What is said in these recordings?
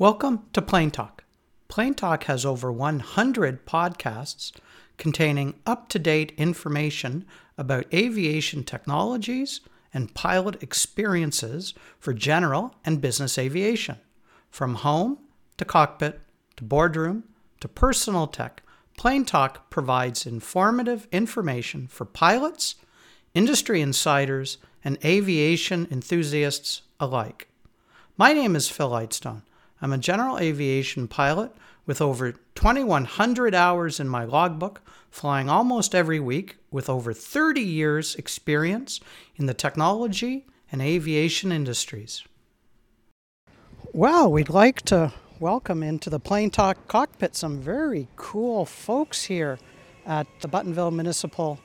Welcome to Plane Talk. Plane Talk has over 100 podcasts containing up to date information about aviation technologies and pilot experiences for general and business aviation. From home to cockpit to boardroom to personal tech, Plane Talk provides informative information for pilots, industry insiders, and aviation enthusiasts alike. My name is Phil Lightstone. I'm a general aviation pilot with over 2,100 hours in my logbook, flying almost every week with over 30 years' experience in the technology and aviation industries. Well, we'd like to welcome into the Plane Talk cockpit some very cool folks here at the Buttonville Municipal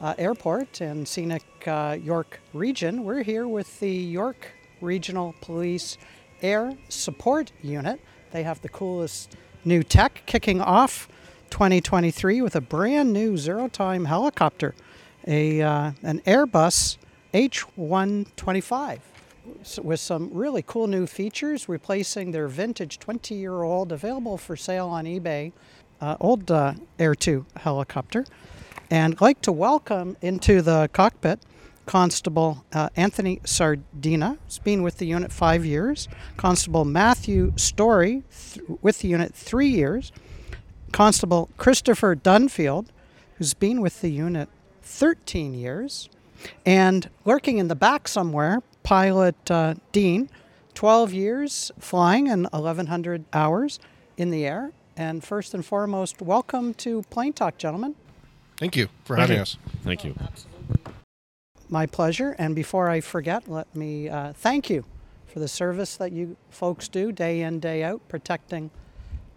uh, Airport in scenic uh, York region. We're here with the York Regional Police Air Support Unit. They have the coolest new tech kicking off 2023 with a brand new zero time helicopter, a, uh, an Airbus H125 with some really cool new features, replacing their vintage 20 year old, available for sale on eBay, uh, old uh, Air 2 helicopter. And I'd like to welcome into the cockpit Constable uh, Anthony Sardina. He's been with the unit five years. Constable Matthew Story th- with the unit three years. Constable Christopher Dunfield, who's been with the unit 13 years. And lurking in the back somewhere, Pilot uh, Dean, 12 years flying and 1,100 hours in the air. And first and foremost, welcome to Plane Talk, gentlemen. Thank you for Thank having you. us. Thank you. My pleasure. And before I forget, let me uh, thank you for the service that you folks do day in, day out, protecting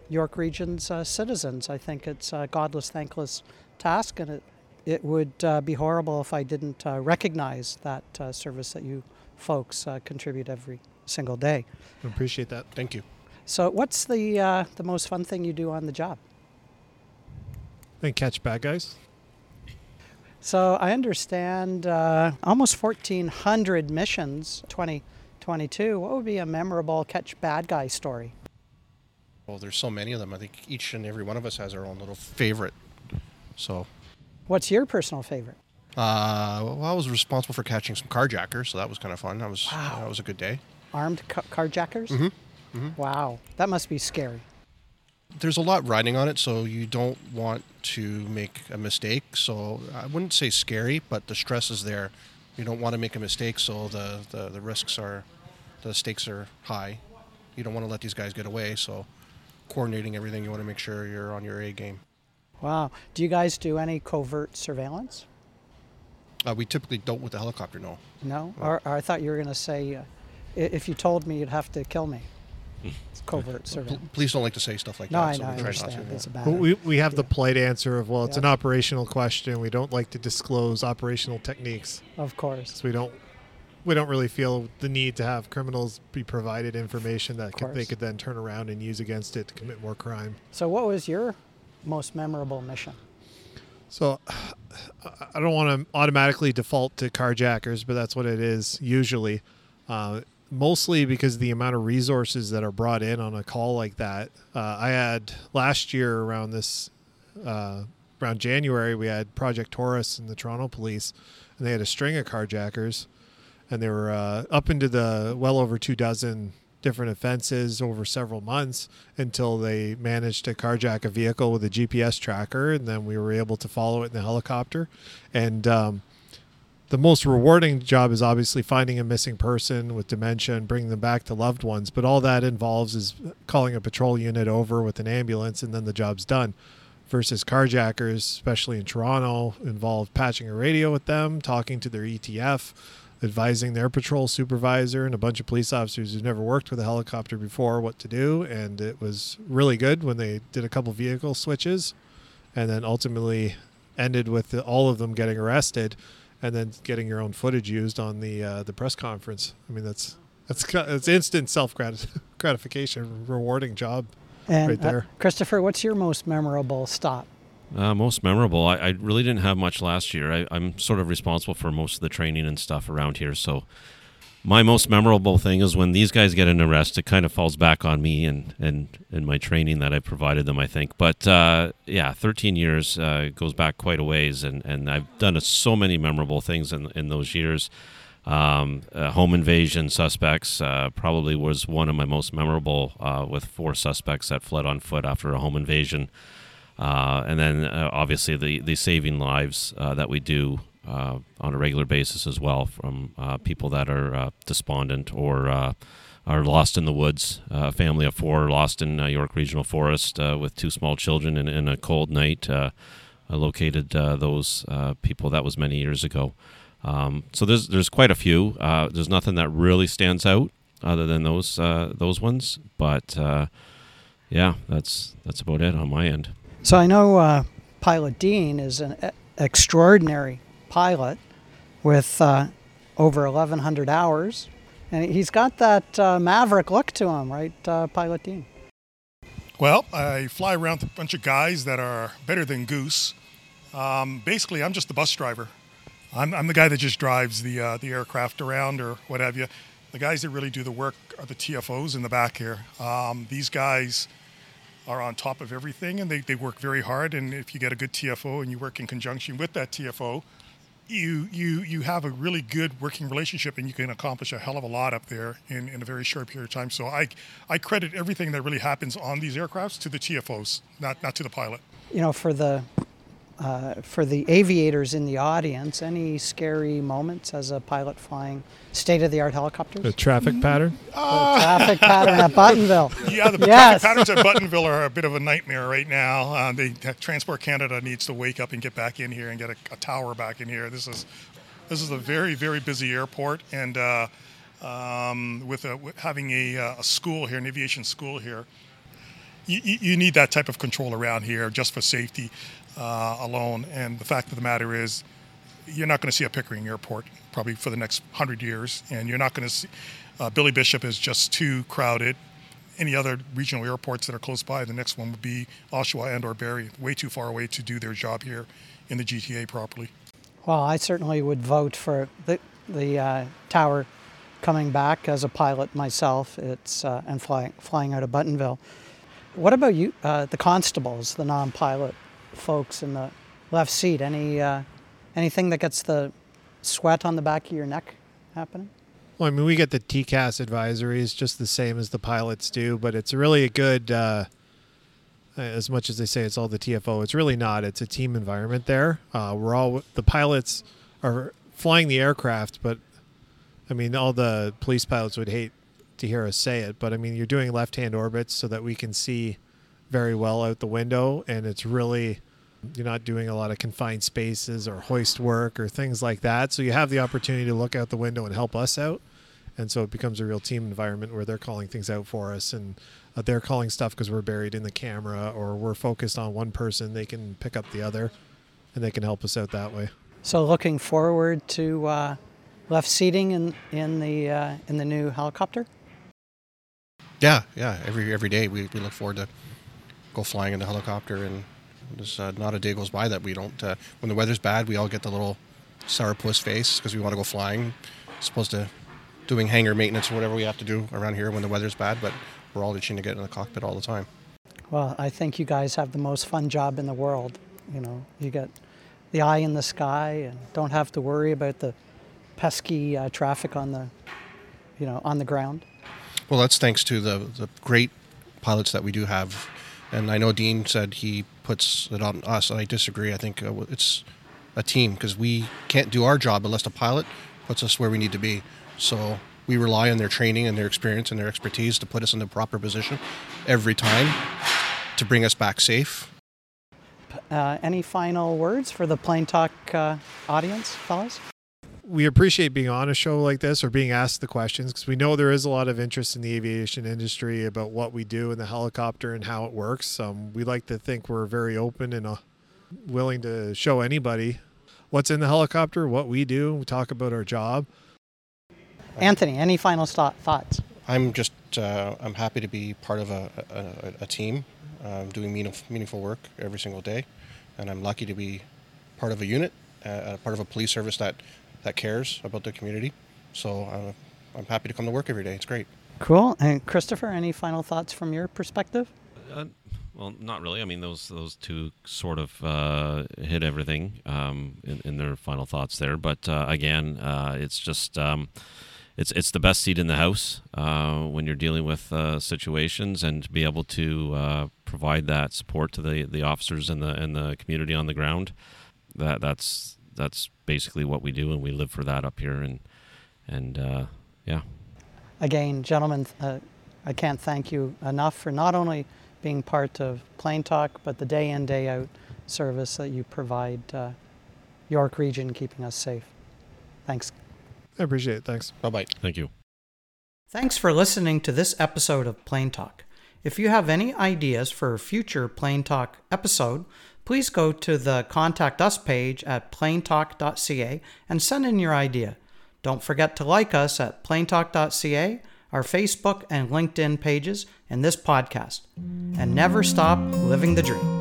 York Region's uh, citizens. I think it's a godless, thankless task, and it, it would uh, be horrible if I didn't uh, recognize that uh, service that you folks uh, contribute every single day. I appreciate that. Thank you. So, what's the, uh, the most fun thing you do on the job? And catch bad guys. So I understand uh, almost 1,400 missions 2022. What would be a memorable catch bad guy story? Well, there's so many of them. I think each and every one of us has our own little favorite. So, What's your personal favorite? uh, well, I was responsible for catching some carjackers, so that was kind of fun. That was Wow. that was a good day. Armed ca- carjackers? Mhm. Wow, that must be scary. There's a lot riding on it, so you don't want to make a mistake. So I wouldn't say scary, but the stress is there. You don't want to make a mistake, so the, the, the risks are, the stakes are high. You don't want to let these guys get away, so coordinating everything, you want to make sure you're on your A game. Wow. Do you guys do any covert surveillance? Uh, we typically don't with the helicopter, no. No? Or, or I thought you were going to say, uh, if you told me, you'd have to kill me. It's covert Pl- surveillance. Please don't like to say stuff like No, that. I so know. I we try understand. to. It's a bad. Well, we, we have the polite answer of, well, it's an operational question. We don't like to disclose operational techniques. of course. So we don't we don't really feel the need to have criminals be provided information that could, they could then turn around and use against it to commit more crime. So, what was your most memorable mission? So I- I don't want to automatically default to carjackers, but that's what it is usually. Uh, mostly because the amount of resources that are brought in on a call like that. Uh, I had last year around this, uh, around January, we had Project Taurus and the Toronto Police, and they had a string of carjackers, and they were uh, up into the well over two dozen different offenses over several months until they managed to carjack a vehicle with a GPS tracker, and then we were able to follow it in the helicopter. And um, the most rewarding job is obviously finding a missing person with dementia and bringing them back to loved ones. But all that involves is calling a patrol unit over with an ambulance, and then the job's done. Versus carjackers, especially in Toronto, involved patching a radio with them, talking to their ETF, advising their patrol supervisor and a bunch of police officers who've never worked with a helicopter before what to do. And it was really good when they did a couple vehicle switches and then ultimately ended with all of them getting arrested and then getting your own footage used on the uh, the press conference. I mean, that's that's ca- it's instant self gratification, rewarding job. And Right uh, there. Christopher, what's your most memorable stop? Uh, most memorable. I, I really didn't have much last year. I, I'm sort of responsible for most of the training and stuff around here. So my most memorable thing is when these guys get an arrest. It kind of falls back on me and and and my training that I provided them. I think, but uh, yeah, 13 years uh, goes back quite a ways, and and I've done so many memorable things in in those years. Um, uh, home invasion suspects uh, probably was one of my most memorable, uh, with four suspects that fled on foot after a home invasion. Uh, and then obviously the, the saving lives that we do Uh, on a regular basis as well from uh, people that are uh, despondent or uh, are lost in the woods. Uh, a family of four lost in York Regional Forest with two small children in, a cold night. located those people. That was many years ago. Um, so there's there's quite a few. there's nothing that really stands out other than those those ones, but yeah, that's that's about it on my end. So I know uh, Pilot Dean is an extraordinary pilot with uh, over 1,100 hours, and he's got that uh, maverick look to him, right, uh, Pilot Dean? Well, I fly around with a bunch of guys that are better than Goose. Um, basically, I'm just the bus driver. I'm, I'm, the guy that just drives the uh, the aircraft around or what have you. The guys that really do the work are the TFOs in the back here. Um, these guys are on top of everything and they, they work very hard. And if you get a good TFO and you work in conjunction with that TFO, you you you have a really good working relationship and you can accomplish a hell of a lot up there in, in a very short period of time. So I I credit everything that really happens on these aircrafts to the TFOs, not not to the pilot. You know, for the uh, for the aviators in the audience, any scary moments as a pilot flying state-of-the-art helicopters? The traffic pattern? Uh, the traffic pattern at Buttonville. Yeah, the yes. traffic patterns at Buttonville are a bit of a nightmare right now. Uh, they, Transport Canada needs to wake up and get back in here and get a, a tower back in here. This is this is a very very busy airport, and uh, um, with, a, with, having a, uh, a school here, an aviation school here. You, you, need that type of control around here just for safety uh, alone. And the fact of the matter is, you're not going to see a Pickering Airport probably for the next hundred years, and you're not going to see. Uh, Billy Bishop is just too crowded. Any other regional airports that are close by, the next one would be Oshawa and or Barrie, way too far away to do their job here in the GTA properly. Well, I certainly would vote for the the uh, tower coming back as a pilot myself. It's uh, and flying flying out of Buttonville. What about you, uh, the constables, the non-pilot folks in the left seat? Any uh, anything that gets the sweat on the back of your neck happening? Well, I mean, we get the TCAS advisories just the same as the pilots do, but it's really a good. Uh, as much as they say it's all the TFO, it's really not. It's a team environment there. Uh, we're all the pilots are flying the aircraft, but I mean, all the police pilots would hate to hear us say it, but I mean, you're doing left-hand orbits so that we can see very well out the window, and it's really you're not doing a lot of confined spaces or hoist work or things like that. So you have the opportunity to look out the window and help us out. And so it becomes a real team environment where they're calling things out for us and uh, they're calling stuff because we're buried in the camera or we're focused on one person. They can pick up the other and they can help us out that way. So looking forward to uh, left seating in, in, the, uh, in the new helicopter? Yeah, yeah. Every, every day we, we look forward to go flying in the helicopter and there's uh, not a day goes by that we don't. Uh, when the weather's bad, we all get the little sourpuss face because we want to go flying. As opposed to doing hangar maintenance or whatever we have to do around here when the weather's bad, but we're all itching to get in the cockpit all the time. Well, I think you guys have the most fun job in the world. You know, you get the eye in the sky and don't have to worry about the pesky uh, traffic on the, you know, on the ground. Well, that's thanks to the the great pilots that we do have and I know Dean said he puts it on us. I disagree. I think uh, it's a team because we can't do our job unless the pilot puts us where we need to be. So we rely on their training and their experience and their expertise to put us in the proper position every time to bring us back safe. Uh, any final words for the Plane Talk uh, audience, fellas? We appreciate being on a show like this or being asked the questions because we know there is a lot of interest in the aviation industry about what we do in the helicopter and how it works. Um, we like to think we're very open and uh, willing to show anybody what's in the helicopter, what we do. We talk about our job. Anthony, any final thoughts? I'm just uh, I'm happy to be part of a, a, a team uh, doing meaningful, meaningful work every single day, and I'm lucky to be part of a unit, uh, part of a police service that that cares about the community. So uh, I'm happy to come to work every day. It's great. Cool. And Christopher, any final thoughts from your perspective? Uh, well, not really. I mean, those those two sort of uh, hit everything um, in, in, their final thoughts there. But uh, again, uh, it's just um, it's it's the best seat in the house uh, when you're dealing with uh, situations, and to be able to provide that support to the, the officers and the and the community on the ground. That that's that's basically what we do, and we live for that up here. And and yeah. Again, gentlemen, I can't thank you enough for not only being part of Plane Talk, but the day in, day out service that you provide uh, York Region, keeping us safe. Thanks. I appreciate it. Thanks. Bye bye. Thank you. Thanks for listening to this episode of Plane Talk. If you have any ideas for a future Plane Talk episode, please go to the Contact Us page at plaintalk.ca and send in your idea. Don't forget to like us at plaintalk.ca our Facebook and LinkedIn pages, and this podcast. And never stop living the dream.